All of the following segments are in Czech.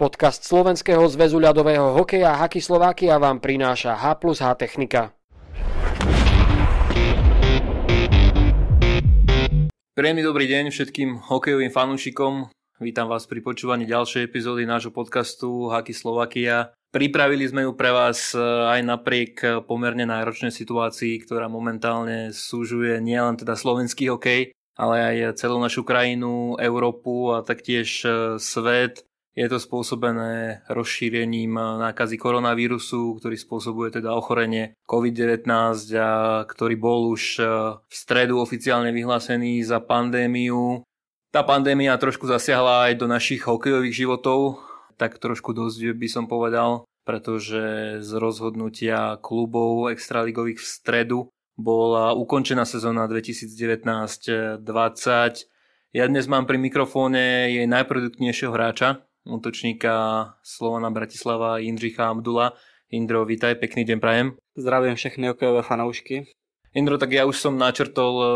Podcast Slovenského zväzu ľadového hokeja Haky Slovakia vám prináša H plus H Technika. Príjemný dobrý deň všetkým hokejovým fanúšikom. Vítam vás pri počúvaní ďalšej epizódy nášho podcastu Haky Slovakia. Pripravili sme ju pre vás eh, aj napriek pomerne náročnej situácii, ktorá momentálne súžuje nielen teda slovenský hokej, ale aj celú našu krajinu, Európu a taktiež eh, svet. Je to spôsobené rozšírením nákazy koronavírusu, ktorý spôsobuje teda ochorenie COVID-19 a ktorý bol už e, v stredu oficiálne vyhlásený za pandémiu. Tá pandémia trošku zasiahla aj do našich hokejových životov, tak trošku dosť by som povedal, pretože z rozhodnutia klubov extraligových v stredu bola ukončená sezóna 2019-20. Ja dnes mám pri mikrofóne jej najproduktnejšieho hráča, útočníka Slovana Bratislava Jindřicha Abdula. Indro, vítaj, pekný deň prajem. Zdravím všechny hokejové fanoušky. Indro, tak ja už som načrtol e,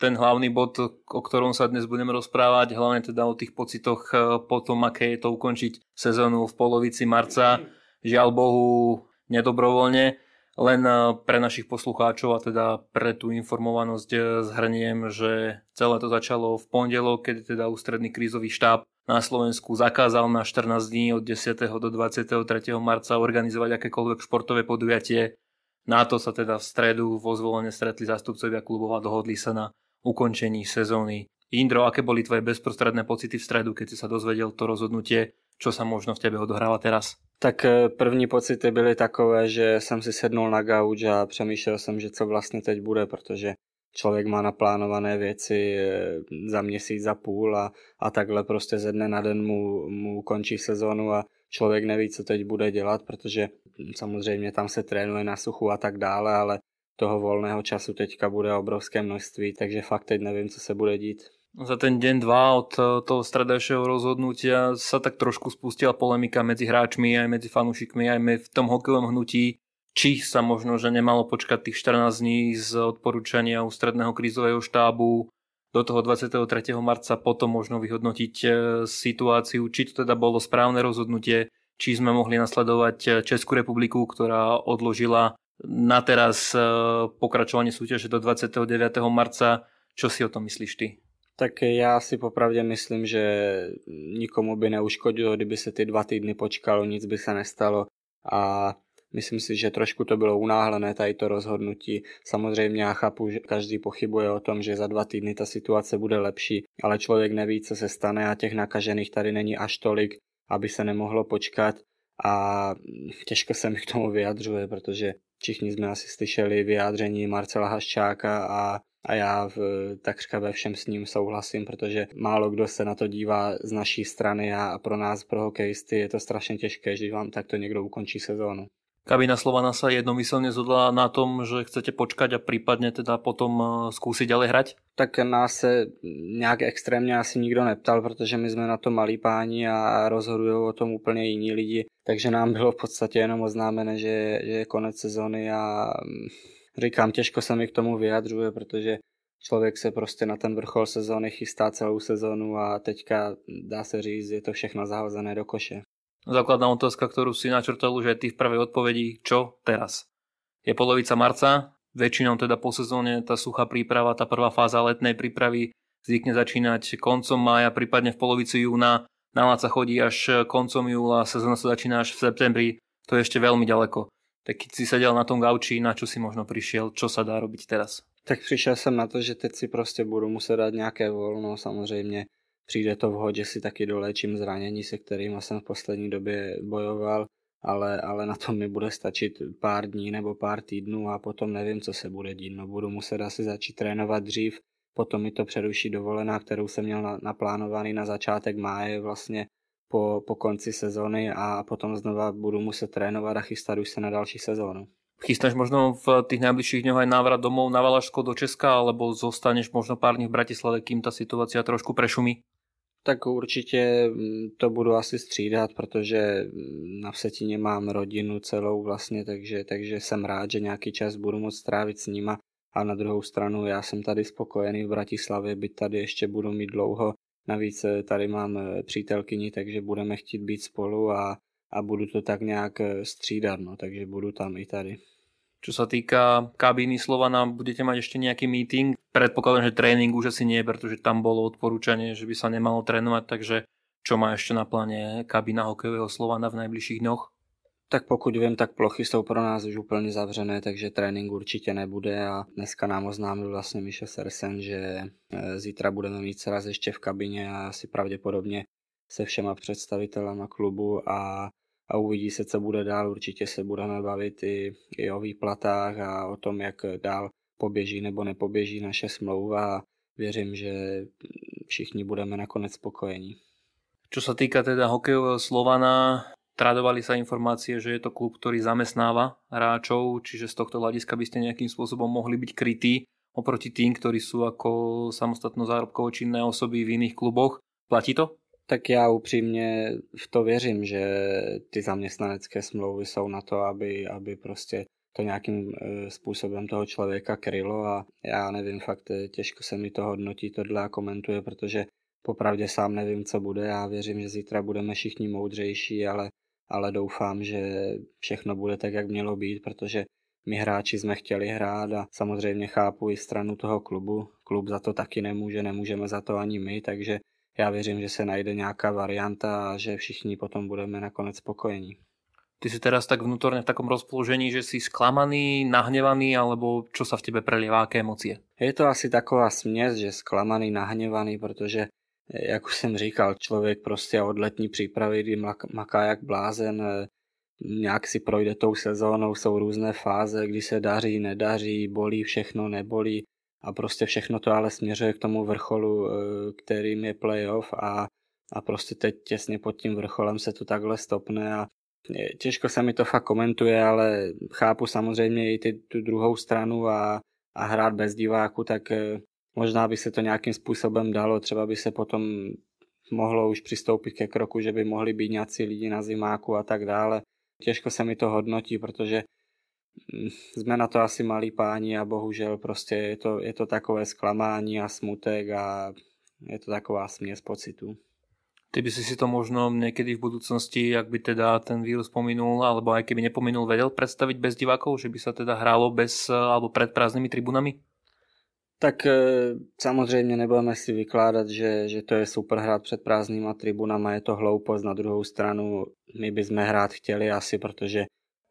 ten hlavný bod, o ktorom sa dnes budeme rozprávať, hlavne teda o tých pocitoch e, po tom, aké je to ukončiť sezónu v polovici marca. Žiaľ Bohu, nedobrovoľne. Len e, pre našich poslucháčov a teda pre tú informovanosť zhrniem, že celé to začalo v pondelok, kedy teda ústredný krízový štáb na Slovensku zakázal na 14 dní od 10. do 23. marca organizovať akékoľvek športové podujatie. Na to sa teda v stredu vo zvolenie stretli zástupcovia klubov a dohodli sa na ukončení sezóny. Indro, aké boli tvoje bezprostredné pocity v stredu, keď si sa dozvedel to rozhodnutie, čo sa možno v tebe odohráva teraz? Tak eh, první pocity byly takové, že jsem si sednul na gauč a přemýšlel jsem, že co vlastně teď bude, protože člověk má naplánované věci eh, za měsíc, za půl a, a takhle prostě ze dne na den mu, mu končí sezonu a člověk neví, co teď bude dělat, protože samozřejmě tam se trénuje na suchu a tak dále, ale toho volného času teďka bude obrovské množství, takže fakt teď nevím, co se bude dít. Za ten deň, dva od eh, toho stredajšieho rozhodnutia sa tak trošku spustila polemika medzi hráčmi, aj medzi fanúšikmi, aj v tom hokejovom hnutí či sa možno, že nemalo počkať tých 14 dní z odporúčania ústredného krízového štábu do toho 23. marca potom možno vyhodnotiť e, situáciu, či to teda bolo správne rozhodnutie, či sme mohli nasledovať e, Českú republiku, ktorá odložila na teraz e, pokračovanie súťaže do 29. marca. Čo si o tom myslíš ty? Tak já si popravdě myslím, že nikomu by neuškodilo, kdyby se ty dva týdny počkalo, nic by se nestalo a Myslím si, že trošku to bylo unáhlené, tady to rozhodnutí. Samozřejmě já chápu, že každý pochybuje o tom, že za dva týdny ta situace bude lepší, ale člověk neví, co se stane a těch nakažených tady není až tolik, aby se nemohlo počkat a těžko se mi k tomu vyjadřuje, protože všichni jsme asi slyšeli vyjádření Marcela Haščáka a, a já v, takřka ve všem s ním souhlasím, protože málo kdo se na to dívá z naší strany a pro nás, pro hokejisty, je to strašně těžké, když vám takto někdo ukončí sezónu. Kabina Slovana sa jednomyselne zhodla na tom, že chcete počkať a prípadne teda potom eh, skúsiť ďalej hrať? Tak nás se nějak extrémně asi nikdo neptal, protože my jsme na to malí páni a rozhodují o tom úplně jiní lidi. Takže nám bylo v podstatě jenom oznámené, že, že je konec sezony a mm, říkám, těžko se mi k tomu vyjadřuje, protože člověk se prostě na ten vrchol sezóny chystá celou sezónu a teďka dá se říct, je to všechno zahozené do koše. Základná otázka, ktorú si načrtol už aj ty v prvej odpovedi, čo teraz? Je polovica marca, väčšinou teda po sezóne tá suchá príprava, tá prvá fáza letnej prípravy zvykne začínať koncom mája, prípadne v polovici júna. Na sa chodí až koncom júla, sezóna sa začína až v septembri, to je ešte veľmi ďaleko. Tak keď si sedel na tom gauči, na čo si možno prišiel, čo sa dá robiť teraz? Tak přišel jsem na to, že teď si prostě budu muset dát nějaké volno, samozřejmě přijde to vhod, že si taky doléčím zranění, se kterými jsem v poslední době bojoval, ale, ale na to mi bude stačit pár dní nebo pár týdnů a potom nevím, co se bude dít. No, budu muset asi začít trénovat dřív, potom mi to přeruší dovolená, kterou jsem měl naplánovaný na začátek máje vlastně po, po konci sezóny a potom znova budu muset trénovat a chystat už se na další sezónu. Chystáš možno v tých najbližších dňoch aj návrat domov na Valašsko do Česka, alebo zostaneš možno pár dní v Bratislave, kým ta situácia trošku prešumí? Tak určitě mm, to budu asi střídat, protože mm, na Vsetině mám rodinu celou vlastně, takže, takže jsem rád, že nějaký čas budu moct strávit s nima. A na druhou stranu já jsem tady spokojený v Bratislavě, byť tady ještě budu mít dlouho, Navíc eh, tady mám eh, přítelkyni, takže budeme chtít být spolu a, a budu to tak nějak eh, střídat, no, takže budu tam i tady. Čo sa týka kabíny Slovana, budete mať ešte nejaký meeting? Predpokladám, že tréning už asi nie, pretože tam bolo odporúčanie, že by sa nemalo trénovať, takže čo má ešte na pláne kabína hokejového Slovana v najbližších dňoch? Tak pokud vím, tak plochy jsou pro nás už úplně zavřené, takže trénink určitě nebude a dneska nám oznámil vlastně Michel Sersen, že e, zítra budeme mít sraz ještě v kabině a asi pravděpodobně se všema představitelama klubu a, a uvidí se, co bude dál. Určitě se budeme bavit i, i o výplatách a o tom, jak dál poběží nebo nepoběží naše smlouva věřím, že všichni budeme nakonec spokojení. Čo sa týka teda hokejového Slovana, Tradovali sa informácie, že je to klub, ktorý zamestnáva hráčov, čiže z tohto hľadiska by ste nejakým spôsobom mohli byť krytí oproti tým, ktorí sú ako samostatno zárobkovo činné osoby v iných kluboch. Platí to? Tak já upřímně v to věřím, že ty zaměstnanecké smlouvy jsou na to, aby, aby prostě to nějakým e, způsobem toho člověka krylo a já nevím, fakt e, těžko se mi to hodnotí tohle a komentuje, protože popravdě sám nevím, co bude. Já věřím, že zítra budeme všichni moudřejší, ale ale doufám, že všechno bude tak, jak mělo být, protože my hráči jsme chtěli hrát a samozřejmě chápu i stranu toho klubu. Klub za to taky nemůže, nemůžeme za to ani my, takže já věřím, že se najde nějaká varianta a že všichni potom budeme nakonec spokojení. Ty si teraz tak vnútorne v takom rozpoložení, že si sklamaný, nahnevaný, alebo čo sa v tebe prelievá, aké emócie? Je to asi taková směs, že sklamaný, nahněvaný, protože jak už jsem říkal, člověk prostě od letní přípravy, kdy maká jak blázen, eh, nějak si projde tou sezónou, jsou různé fáze, kdy se daří, nedaří, bolí, všechno nebolí a prostě všechno to ale směřuje k tomu vrcholu, eh, kterým je playoff a, a prostě teď těsně pod tím vrcholem se to takhle stopne a těžko se mi to fakt komentuje, ale chápu samozřejmě i ty, tu druhou stranu a, a hrát bez diváku, tak eh, Možná by se to nějakým způsobem dalo, třeba by se potom mohlo už přistoupit ke kroku, že by mohli být nějací lidi na zimáku a tak dále. Těžko se mi to hodnotí, protože jsme na to asi malí páni a bohužel prostě je to, je to takové zklamání a smutek a je to taková směs pocitů. Ty by si si to možno někdy v budoucnosti, jak by teda ten vírus pominul, alebo aj keby nepominul, vedel představit bez divákov, že by se teda hrálo bez alebo před prázdnými tribunami? Tak eh, samozřejmě nebudeme si vykládat, že, že to je super hrát před prázdnýma tribunama, je to hloupost. Na druhou stranu my bychom hrát chtěli asi, protože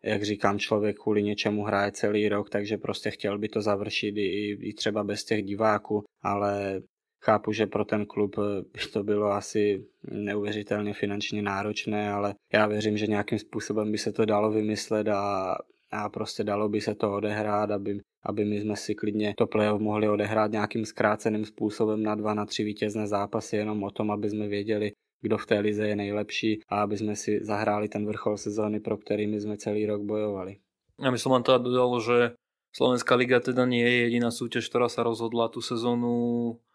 jak říkám, člověk kvůli něčemu hraje celý rok, takže prostě chtěl by to završit i, i třeba bez těch diváků, ale chápu, že pro ten klub eh, by to bylo asi neuvěřitelně finančně náročné, ale já věřím, že nějakým způsobem by se to dalo vymyslet a, a prostě dalo by se to odehrát, aby aby my jsme si klidně to playoff mohli odehrát nějakým zkráceným způsobem na dva, na tři vítězné zápasy, jenom o tom, aby jsme věděli, kdo v té lize je nejlepší a aby jsme si zahráli ten vrchol sezóny, pro který my jsme celý rok bojovali. Ja by som vám teda dodal, že Slovenská liga teda nie je jediná súťaž, ktorá sa rozhodla tú sezónu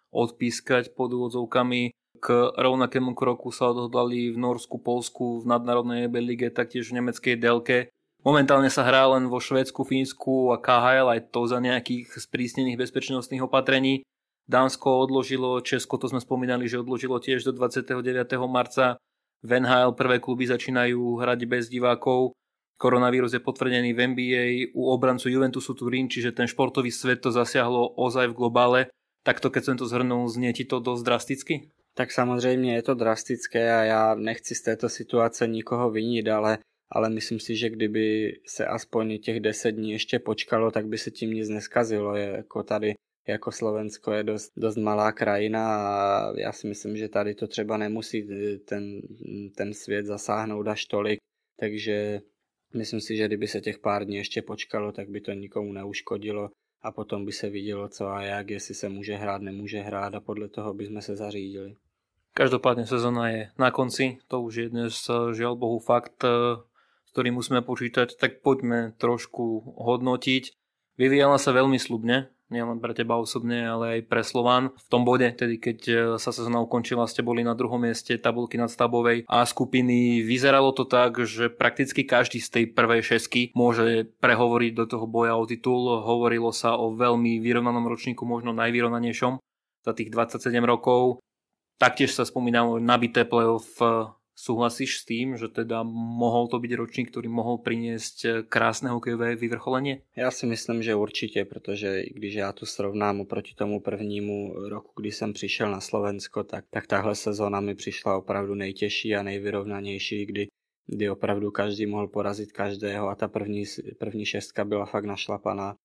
odpískať pod úvodzovkami. K rovnakému kroku sa odhodlali v Norsku, Polsku, v nadnárodnej lige, taktiež v nemeckej delke. Momentálne sa hrá len vo Švedsku, Fínsku a KHL, aj to za nejakých sprísnených bezpečnostných opatrení. Dánsko odložilo, Česko to sme spomínali, že odložilo tiež do 29. marca. V NHL prvé kluby začínajú hrať bez divákov. Koronavírus je potvrdený v NBA, u obrancu Juventusu Turín, čiže ten športový svet to zasiahlo ozaj v globále. Takto, keď som to zhrnul, znie ti to dosť drasticky? Tak samozřejmě je to drastické a já nechci z této situace nikoho vinit, ale ale myslím si, že kdyby se aspoň těch deset dní ještě počkalo, tak by se tím nic neskazilo. Je jako tady jako Slovensko je dost, dost malá krajina a já si myslím, že tady to třeba nemusí ten, ten svět zasáhnout až tolik, takže myslím si, že kdyby se těch pár dní ještě počkalo, tak by to nikomu neuškodilo a potom by se vidělo co a jak, jestli se může hrát, nemůže hrát a podle toho by jsme se zařídili. Každopádně sezona je na konci, to už je dnes žiaľ Bohu fakt s ktorým musíme počítať, tak poďme trošku hodnotiť. Vyvíjala sa veľmi slubne, nielen pre teba osobne, ale aj pre Slován. V tom bode, tedy keď e, sa sezóna ukončila, ste boli na druhom mieste tabulky nad stavovej a skupiny. Vyzeralo to tak, že prakticky každý z tej prvej šesky môže prehovoriť do toho boja o titul. Hovorilo sa o veľmi vyrovnanom ročníku, možno najvyrovnanejšom za tých 27 rokov. Taktiež sa spomínalo nabité playoff Súhlasíš s tým, že teda mohol to byť ročník, ktorý mohol priniesť krásne hokejové vyvrcholenie? Já si myslím, že určitě, protože když já to srovnám oproti tomu prvnímu roku, kdy jsem přišel na Slovensko, tak, tak tahle sezóna mi přišla opravdu nejtěžší a nejvyrovnanější, kdy, kdy opravdu každý mohl porazit každého a ta první, první šestka byla fakt našlapaná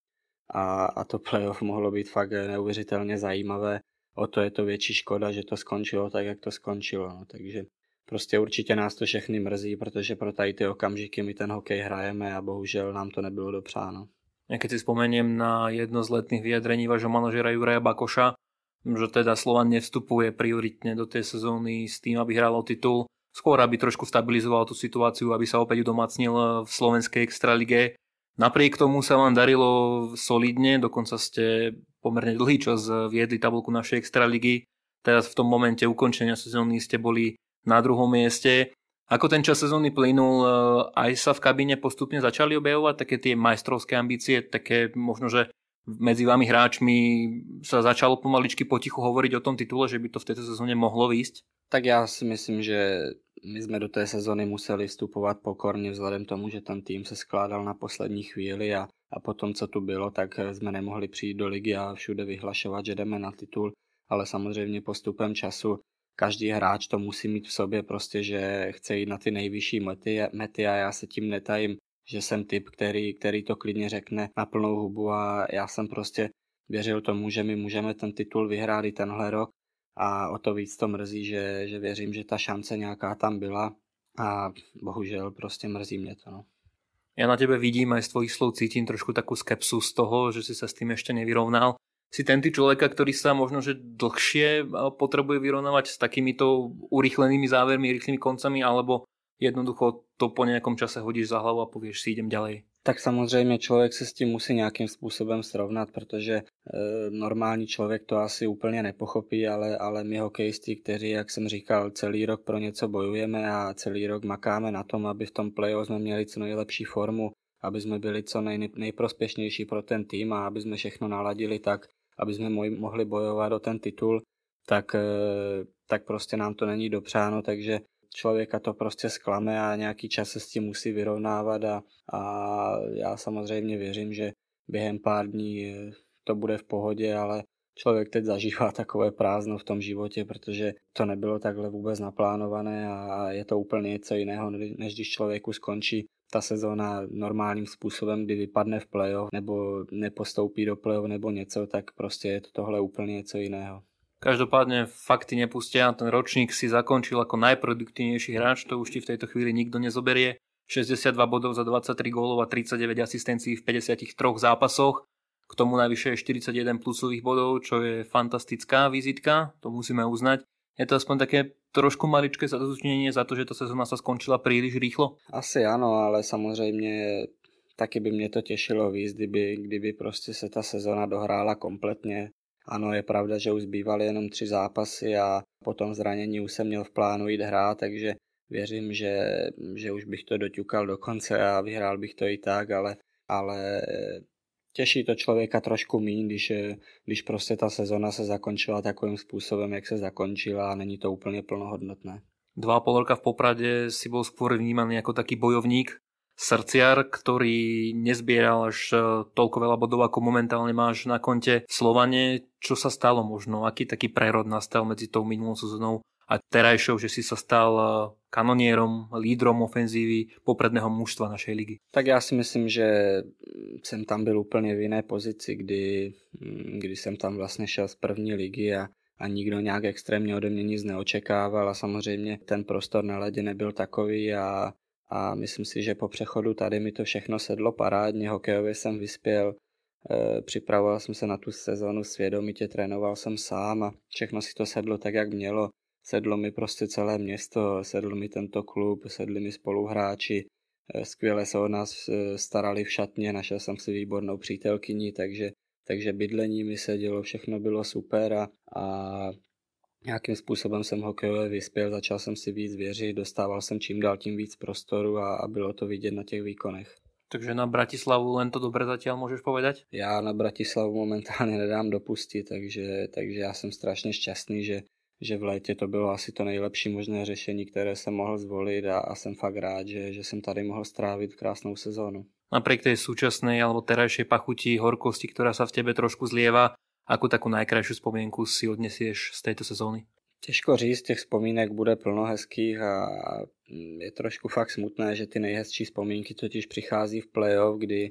a, a to playoff mohlo být fakt neuvěřitelně zajímavé. O to je to větší škoda, že to skončilo tak, jak to skončilo. No, takže Prostě určitě nás to všechny mrzí, protože pro tady ty okamžiky my ten hokej hrajeme a bohužel nám to nebylo dopřáno. Ja keď si spomeniem na jedno z letných vyjadrení vášho manažera Juraja Bakoša, že teda Slovan nevstupuje prioritne do tej sezóny s tým, aby hral o titul, skôr aby trošku stabilizoval tú situáciu, aby sa opäť udomacnil v slovenskej extralige. Napriek tomu sa vám darilo solidne, dokonca ste pomerne dlhý čas viedli tabulku našej extraligy. Teraz v tom momente ukončenia sezóny ste boli na druhom mieste. Ako ten čas sezóny plynul, eh, aj sa v kabíne postupne začali objavovať také tie majstrovské ambície, také možno, že medzi vami hráčmi sa začalo pomaličky potichu hovoriť o tom titule, že by to v tejto sezóne mohlo výjsť? Tak já si myslím, že my jsme do té sezóny museli vstupovat pokorně vzhledem tomu, že ten tým se skládal na poslední chvíli a, a potom, co tu bylo, tak jsme nemohli přijít do ligy a všude vyhlašovat, že jdeme na titul, ale samozřejmě postupem času každý hráč to musí mít v sobě prostě, že chce jít na ty nejvyšší mety, mety a já se tím netajím, že jsem typ, který, který to klidně řekne na plnou hubu a já jsem prostě věřil tomu, že my můžeme ten titul vyhrát i tenhle rok a o to víc to mrzí, že, že věřím, že ta šance nějaká tam byla a bohužel prostě mrzí mě to. No. Ja na tebe vidím aj z tvojich slov cítim trošku takú skepsu z toho, že si sa s tým ešte nevyrovnal si ten typ človeka, ktorý sa možno že dlhšie potrebuje vyrovnávať s takýmito urychlenými závermi, rýchlymi koncami, alebo jednoducho to po nějakom čase hodíš za hlavu a povieš si idem ďalej? Tak samozřejmě člověk se s tím musí nějakým způsobem srovnat, protože e, normální člověk to asi úplně nepochopí, ale, ale my hokejisti, kteří, jak jsem říkal, celý rok pro něco bojujeme a celý rok makáme na tom, aby v tom playoff jsme měli co nejlepší formu, aby jsme byli co nej, nejprospěšnější pro ten tým a aby jsme všechno naladili tak, aby jsme mohli bojovat o ten titul, tak, eh, tak prostě nám to není dopřáno, takže člověka to prostě sklame a nějaký čas se s tím musí vyrovnávat a, a já samozřejmě věřím, že během pár dní eh, to bude v pohodě, ale člověk teď zažívá takové prázdno v tom životě, protože to nebylo takhle vůbec naplánované a je to úplně něco jiného, než když člověku skončí ta sezóna normálním způsobem, kdy vypadne v playoff nebo nepostoupí do playoff nebo něco, tak prostě je to tohle úplně něco jiného. Každopádne fakty nepustia, ten ročník si zakončil ako najproduktívnejší hráč, to už ti v tejto chvíli nikto nezoberie. 62 bodov za 23 gólov a 39 asistencií v 53 zápasoch. K tomu najvyššie je 41 plusových bodov, čo je fantastická vizitka, to musíme uznať. Je to aspoň také trošku maličké zadozučnění za to, že ta sezóna se skončila příliš rýchlo? Asi ano, ale samozřejmě taky by mě to těšilo víc, kdyby, kdyby prostě se ta sezóna dohrála kompletně. Ano, je pravda, že už zbývaly jenom tři zápasy a potom zranění už jsem měl v plánu jít hrát, takže věřím, že, že už bych to doťukal do konce a vyhrál bych to i tak, ale, ale těší to člověka trošku míň, když, když prostě ta sezona se zakončila takovým způsobem, jak se zakončila a není to úplně plnohodnotné. Dva a pol roka v Poprade si bol skôr vnímaný ako taký bojovník, srdciar, ktorý nezbieral až e, toľko veľa bodov, ako momentálne máš na konte v Slovane. Čo sa stalo možno? Aký taký prerod nastal medzi tou minulou sezónou a terajšou, že si sa stal eh, kanonierom, lídrom ofenzívy popredného mužstva našej ligy? Tak já si myslím, že jsem tam byl úplně v jiné pozici, kdy, mm, kdy jsem tam vlastně šel z první ligy a, a nikdo nějak extrémně ode mě nic neočekával a samozřejmě ten prostor na ledě nebyl takový a, a myslím si, že po přechodu tady mi to všechno sedlo parádně, hokejově jsem vyspěl, e, připravoval jsem se na tu sezonu svědomitě, trénoval jsem sám a všechno si to sedlo tak, jak mělo sedlo mi prostě celé město, sedl mi tento klub, sedli mi spoluhráči, eh, skvěle se o nás eh, starali v šatně, našel jsem si výbornou přítelkyni, takže, takže bydlení mi se dělo, všechno bylo super a, a nějakým způsobem jsem hokejové vyspěl, začal jsem si víc věřit, dostával jsem čím dál tím víc prostoru a, a bylo to vidět na těch výkonech. Takže na Bratislavu len to dobře zatím můžeš povedať? Já na Bratislavu momentálně nedám dopustit, takže, takže já jsem strašně šťastný, že, že v létě to bylo asi to nejlepší možné řešení, které jsem mohl zvolit a, a jsem fakt rád, že, že jsem tady mohl strávit krásnou sezónu. Napriek tej súčasnej alebo terajšej pachuti, horkosti, ktorá sa v tebe trošku zlieva, ako takú najkrajšiu spomienku si odnesieš z tejto sezóny? Těžko říct, těch vzpomínek bude plno hezkých a je trošku fakt smutné, že ty nejhezčí vzpomínky totiž přichází v playoff, kdy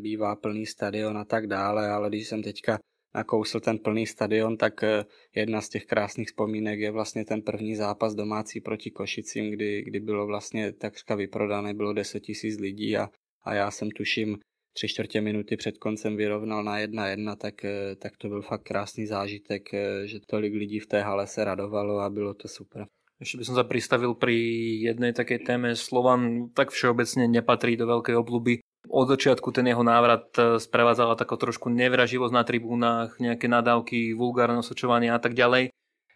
bývá plný stadion a tak dále, ale když jsem teďka nakousl ten plný stadion, tak eh, jedna z těch krásných vzpomínek je vlastně ten první zápas domácí proti Košicím, kdy, kdy bylo vlastně takřka vyprodané, bylo 10 tisíc lidí a, a já jsem tuším tři čtvrtě minuty před koncem vyrovnal na jedna jedna, tak, eh, tak to byl fakt krásný zážitek, eh, že tolik lidí v té hale se radovalo a bylo to super. Ešte by som sa pristavil pri jednej takej téme. Slovan tak všeobecne nepatrí do veľkej obľuby. Od začiatku ten jeho návrat eh, sprevádzala taká trošku nevraživosť na tribúnach, nejaké nadávky, vulgárne osočovanie a tak ďalej.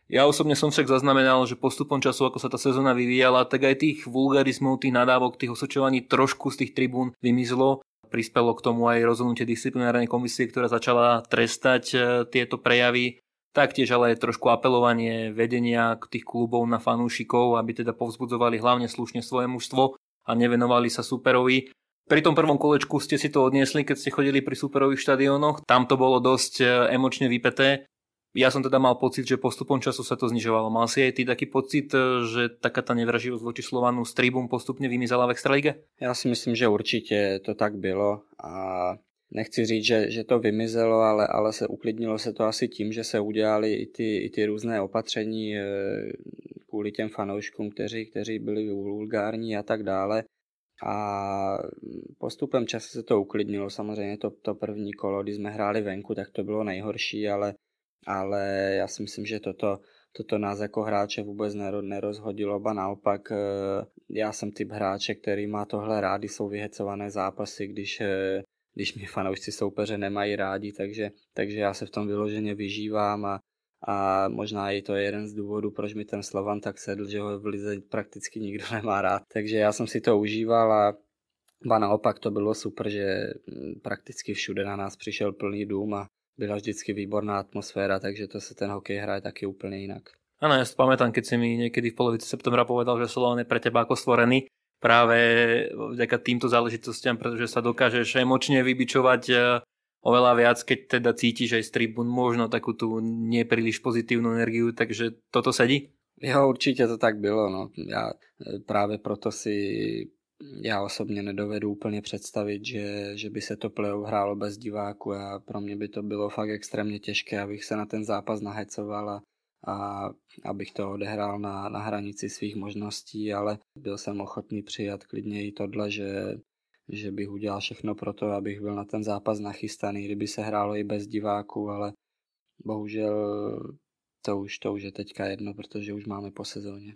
Ja osobne som však zaznamenal, že postupom času, ako sa tá sezóna vyvíjala, tak aj tých vulgarizmov, tých nadávok, tých osočovaní trošku z tých tribún vymizlo prispelo k tomu aj rozhodnutie disciplinárnej komisie, ktorá začala trestať e, tieto prejavy. Taktiež ale aj trošku apelovanie vedenia k tých klubov na fanúšikov, aby teda povzbudzovali hlavne slušne svoje mužstvo a nevenovali sa superovi. Pri tom prvom kolečku ste si to odniesli, keď ste chodili pri superových štadiónoch. Tam to bolo dosť e, emočne vypeté. Ja som teda mal pocit, že postupom času sa to znižovalo. Mal si aj ty taký pocit, e, že taká ta nevraživosť voči Slovanu z tribun postupně vymizela v Extralíge? Já si myslím, že určitě to tak bylo a nechci říct, že, že to vymizelo, ale, ale se uklidnilo se to asi tím, že se udělali i ty, i ty různé opatření e, kvůli těm fanouškům, kteří, kteří byli vulgární a tak dále. A postupem času se to uklidnilo. Samozřejmě to, to první kolo, kdy jsme hráli venku, tak to bylo nejhorší, ale ale já si myslím, že toto, toto nás jako hráče vůbec nerozhodilo, ba naopak eh, já jsem typ hráče, který má tohle rádi, jsou vyhecované zápasy, když, eh, když mi fanoušci soupeře nemají rádi, takže, takže já se v tom vyloženě vyžívám a, a možná i to je jeden z důvodů, proč mi ten Slovan tak sedl, že ho v Lize prakticky nikdo nemá rád. Takže já jsem si to užíval a ba naopak to bylo super, že hm, prakticky všude na nás přišel plný dům a, byla vždycky výborná atmosféra, takže to se ten hokej hraje taky úplně jinak. Ano, já si pamätám, keď si mi někdy v polovici septembra povedal, že Slovan je pre teba ako stvorený práve vďaka týmto záležitostiam, pretože sa dokážeš emočne vybičovať eh, oveľa viac, keď teda cítiš aj z tribun možno takú tú nepríliš pozitívnu energiu, takže toto sedí? Jo, určitě to tak bylo. No. Já eh, právě proto si já osobně nedovedu úplně představit, že, že by se to playoff hrálo bez diváku a pro mě by to bylo fakt extrémně těžké, abych se na ten zápas nahecoval a, a abych to odehrál na, na hranici svých možností, ale byl jsem ochotný přijat klidně i tohle, že, že bych udělal všechno pro to, abych byl na ten zápas nachystaný, kdyby se hrálo i bez diváku, ale bohužel to už, to už je teďka jedno, protože už máme po sezóně.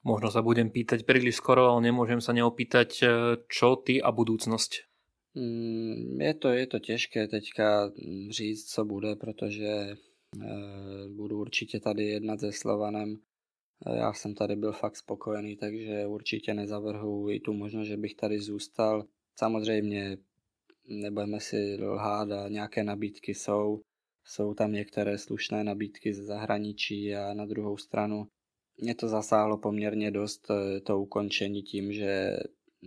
Možno sa budem pýtať príliš skoro, ale nemôžem sa neopýtať, e, čo ty a budúcnosť. Mm, je to, je to těžké teďka říct, co bude, protože e, budu určitě tady jednat se Slovanem. Já jsem tady byl fakt spokojený, takže určitě nezavrhu i tu možnost, že bych tady zůstal. Samozřejmě nebudeme si lhát a nějaké nabídky jsou. Jsou tam některé slušné nabídky ze zahraničí a na druhou stranu mě to zasáhlo poměrně dost eh, to ukončení tím, že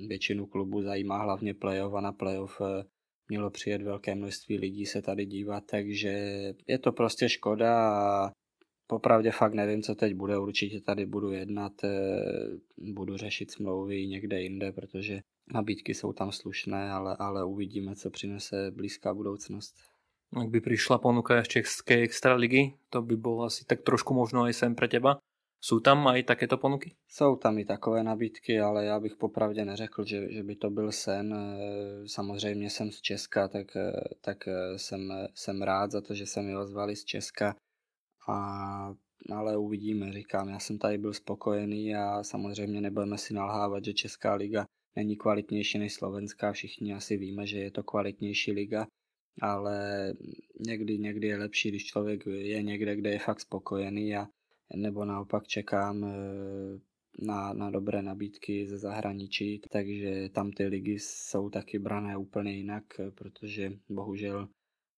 většinu klubů zajímá hlavně playoff a na playoff eh, mělo přijet velké množství lidí se tady dívat, takže je to prostě škoda a popravdě fakt nevím, co teď bude, určitě tady budu jednat, eh, budu řešit smlouvy někde jinde, protože nabídky jsou tam slušné, ale, ale uvidíme, co přinese blízká budoucnost. Ak by prišla ponuka z Českej extraligy, to by bolo asi tak trošku možno aj sem pre teba. Jsou tam i takéto ponuky? Jsou tam i takové nabídky, ale já bych popravdě neřekl, že, že by to byl sen. Eh, samozřejmě jsem z Česka, tak, eh, tak jsem, jsem rád za to, že se mi ozvali z Česka. A, ale uvidíme, říkám, já jsem tady byl spokojený a samozřejmě nebudeme si nalhávat, že Česká liga není kvalitnější než Slovenská. Všichni asi víme, že je to kvalitnější liga, ale někdy, někdy je lepší, když člověk je někde, kde je fakt spokojený a nebo naopak čekám eh, na, na dobré nabídky ze zahraničí, takže tam ty ligy jsou taky brané úplně jinak, protože bohužel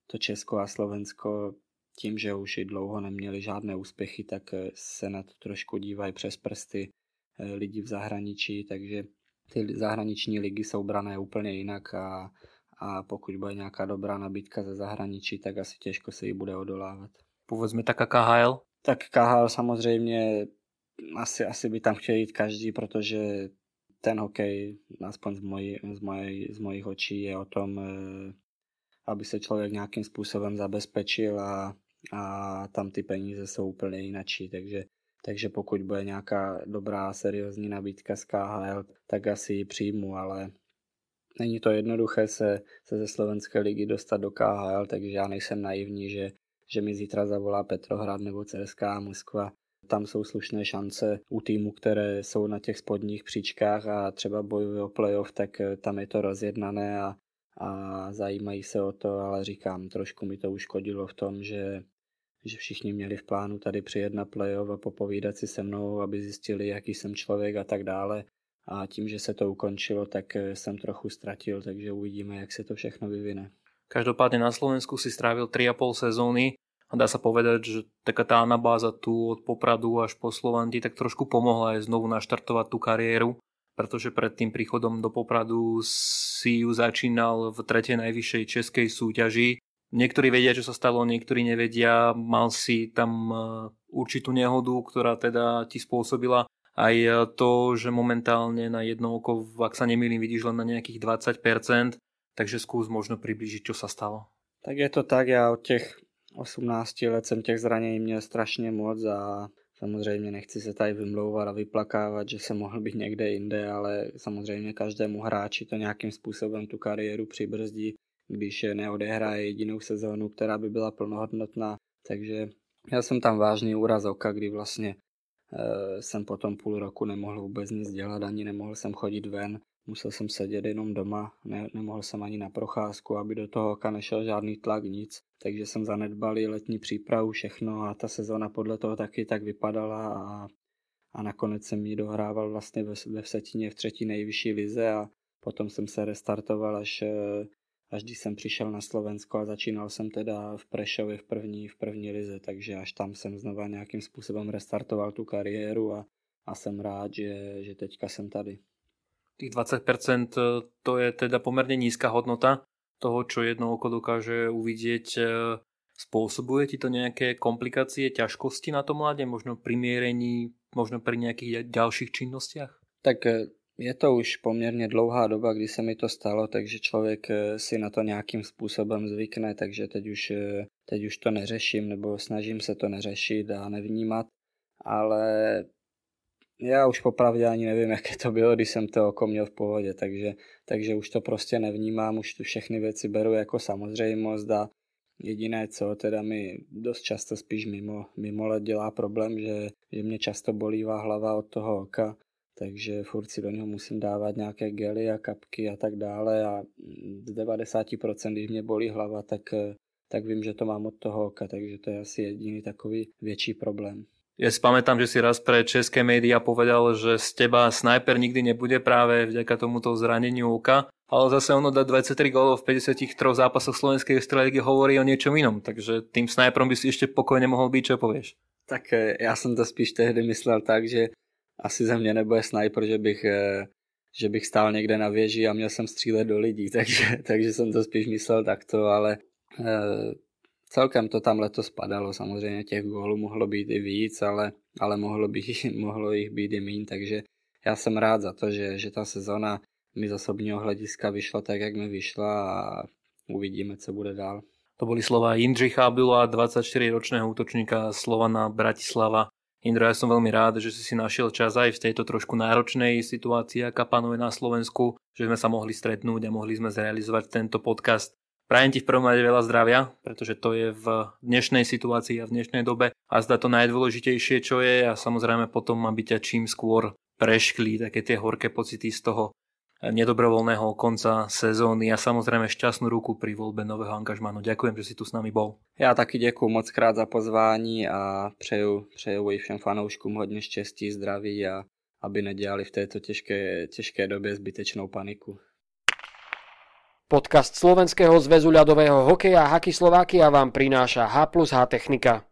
to Česko a Slovensko tím, že už i dlouho neměli žádné úspěchy, tak se na to trošku dívají přes prsty lidi v zahraničí, takže ty zahraniční ligy jsou brané úplně jinak a, a pokud bude nějaká dobrá nabídka ze zahraničí, tak asi těžko se jí bude odolávat. Povedzme taká KHL? Tak KHL samozřejmě asi, asi by tam chtěl jít každý, protože ten hokej, aspoň z, mojí, z, mojí, z mojich očí, je o tom, eh, aby se člověk nějakým způsobem zabezpečil a, a tam ty peníze jsou úplně jinačí, takže takže pokud bude nějaká dobrá, seriózní nabídka z KHL, tak asi ji přijmu, ale není to jednoduché se, se ze slovenské ligy dostat do KHL, takže já nejsem naivní, že, že mi zítra zavolá Petrohrad nebo CSKA Moskva. Tam jsou slušné šance u týmu, které jsou na těch spodních příčkách a třeba bojují o playoff, tak eh, tam je to rozjednané a, a zajímají se o to, ale říkám, trošku mi to uškodilo v tom, že že všichni měli v plánu tady přijet na playoff a popovídat si se mnou, aby zjistili, jaký jsem člověk a tak dále. A tím, že se to ukončilo, tak eh, jsem trochu ztratil, takže uvidíme, jak se to všechno vyvine. Každopádně na Slovensku si strávil 3,5 sezóny a dá sa povedať, že taká tá anabáza tu od Popradu až po Slovanti tak trošku pomohla aj znovu naštartovať tú kariéru, pretože pred tým príchodom do Popradu si ju začínal v tretej najvyššej českej súťaži Niektorí vedia, čo sa stalo, niektorí nevedia. Mal si tam e, určitú nehodu, ktorá teda ti spôsobila aj e, to, že momentálne na jedno oko, ak sa nemýlim, vidíš len na nejakých 20%, takže skús možno približiť, čo sa stalo. Tak je to tak, já od těch 18 let jsem těch zranění měl strašně moc a samozřejmě nechci se tady vymlouvat a vyplakávat, že jsem mohl být někde jinde, ale samozřejmě každému hráči to nějakým způsobem tu kariéru přibrzdí když neodehraje jedinou sezónu, která by byla plnohodnotná. Takže já jsem tam vážný úraz oka, kdy vlastně e, jsem potom půl roku nemohl vůbec nic dělat, ani nemohl jsem chodit ven, musel jsem sedět jenom doma, ne, nemohl jsem ani na procházku, aby do toho oka nešel žádný tlak, nic. Takže jsem zanedbal i letní přípravu, všechno a ta sezóna podle toho taky tak vypadala a, a nakonec jsem ji dohrával vlastně ve, ve Vsetině v třetí nejvyšší lize a potom jsem se restartoval až eh, až když jsem přišel na Slovensko a začínal jsem teda v Prešově v první, v první lize, takže až tam jsem znova nějakým způsobem restartoval tu kariéru a, a jsem rád, že, že teďka jsem tady. Tých 20% eh, to je teda pomerne nízka hodnota toho, čo jedno oko dokáže uvidieť. Eh, spôsobuje ti to nejaké komplikácie, ťažkosti na tom mladě, možno pri mierení, možno pri nejakých ďalších činnostiach? Tak eh, je to už poměrně dlouhá doba, kdy se mi to stalo, takže člověk eh, si na to nějakým způsobem zvykne, takže teď už, eh, teď už to neřeším, nebo snažím se to neřešit a nevnímat, ale já už popravdě ani nevím, jaké to bylo, když jsem to oko měl v pohodě, takže, takže už to prostě nevnímám, už tu všechny věci beru jako samozřejmost a jediné co, teda mi dost často spíš mimo, mimo let dělá problém, že, že mě často bolívá hlava od toho oka, takže furt si do něho musím dávat nějaké gely a kapky a tak dále a z 90% když mě bolí hlava, tak, tak vím, že to mám od toho oka, takže to je asi jediný takový větší problém. Ja si pamätám, že si raz pre české médiá povedal, že z teba sniper nikdy nebude práve vďaka tomuto zraneniu oka, ale zase ono dá 23 gólov v 53 zápasoch slovenskej ligy hovorí o niečom inom, takže tým sniperom by si ešte pokojne mohol byť, čo povieš? Tak eh, já jsem to spíš tehdy myslel tak, že asi ze mě nebude sniper, že bych, eh, že bych stál někde na věži a měl jsem střílet do lidí, takže, takže jsem to spíš myslel takto, ale eh, celkem to tam letos padalo, samozřejmě těch gólů mohlo být i víc, ale, ale mohlo, být, mohlo jich být i méně, takže já jsem rád za to, že, že ta sezona mi z osobního hlediska vyšla tak, jak mi vyšla a uvidíme, co bude dál. To boli slova Jindřicha Abdula, 24-ročného útočníka Slovana Bratislava. Indro, ja som veľmi rád, že si si našiel čas aj v tejto trošku náročnej situácii, aká panuje na Slovensku, že sme sa mohli stretnúť a mohli sme zrealizovať tento podcast. Prajem ti v prvom rade veľa zdravia, pretože to je v dnešnej situácii a v dnešnej dobe a zda to najdôležitejšie, čo je a samozrejme potom, aby ťa čím skôr preškli také tie horké pocity z toho nedobrovoľného konca sezóny a samozrejme šťastnú ruku pri voľbe nového angažmánu. Ďakujem, že si tu s nami bol. Já taky děkuji moc krát za pozvání a přeju, přeju i všem fanouškům hodně štěstí, zdraví a aby nedělali v této těžké, těžké době zbytečnou paniku. Podcast Slovenského zväzu ľadového hokeja Haky Slovakia vám prináša H plus H Technika.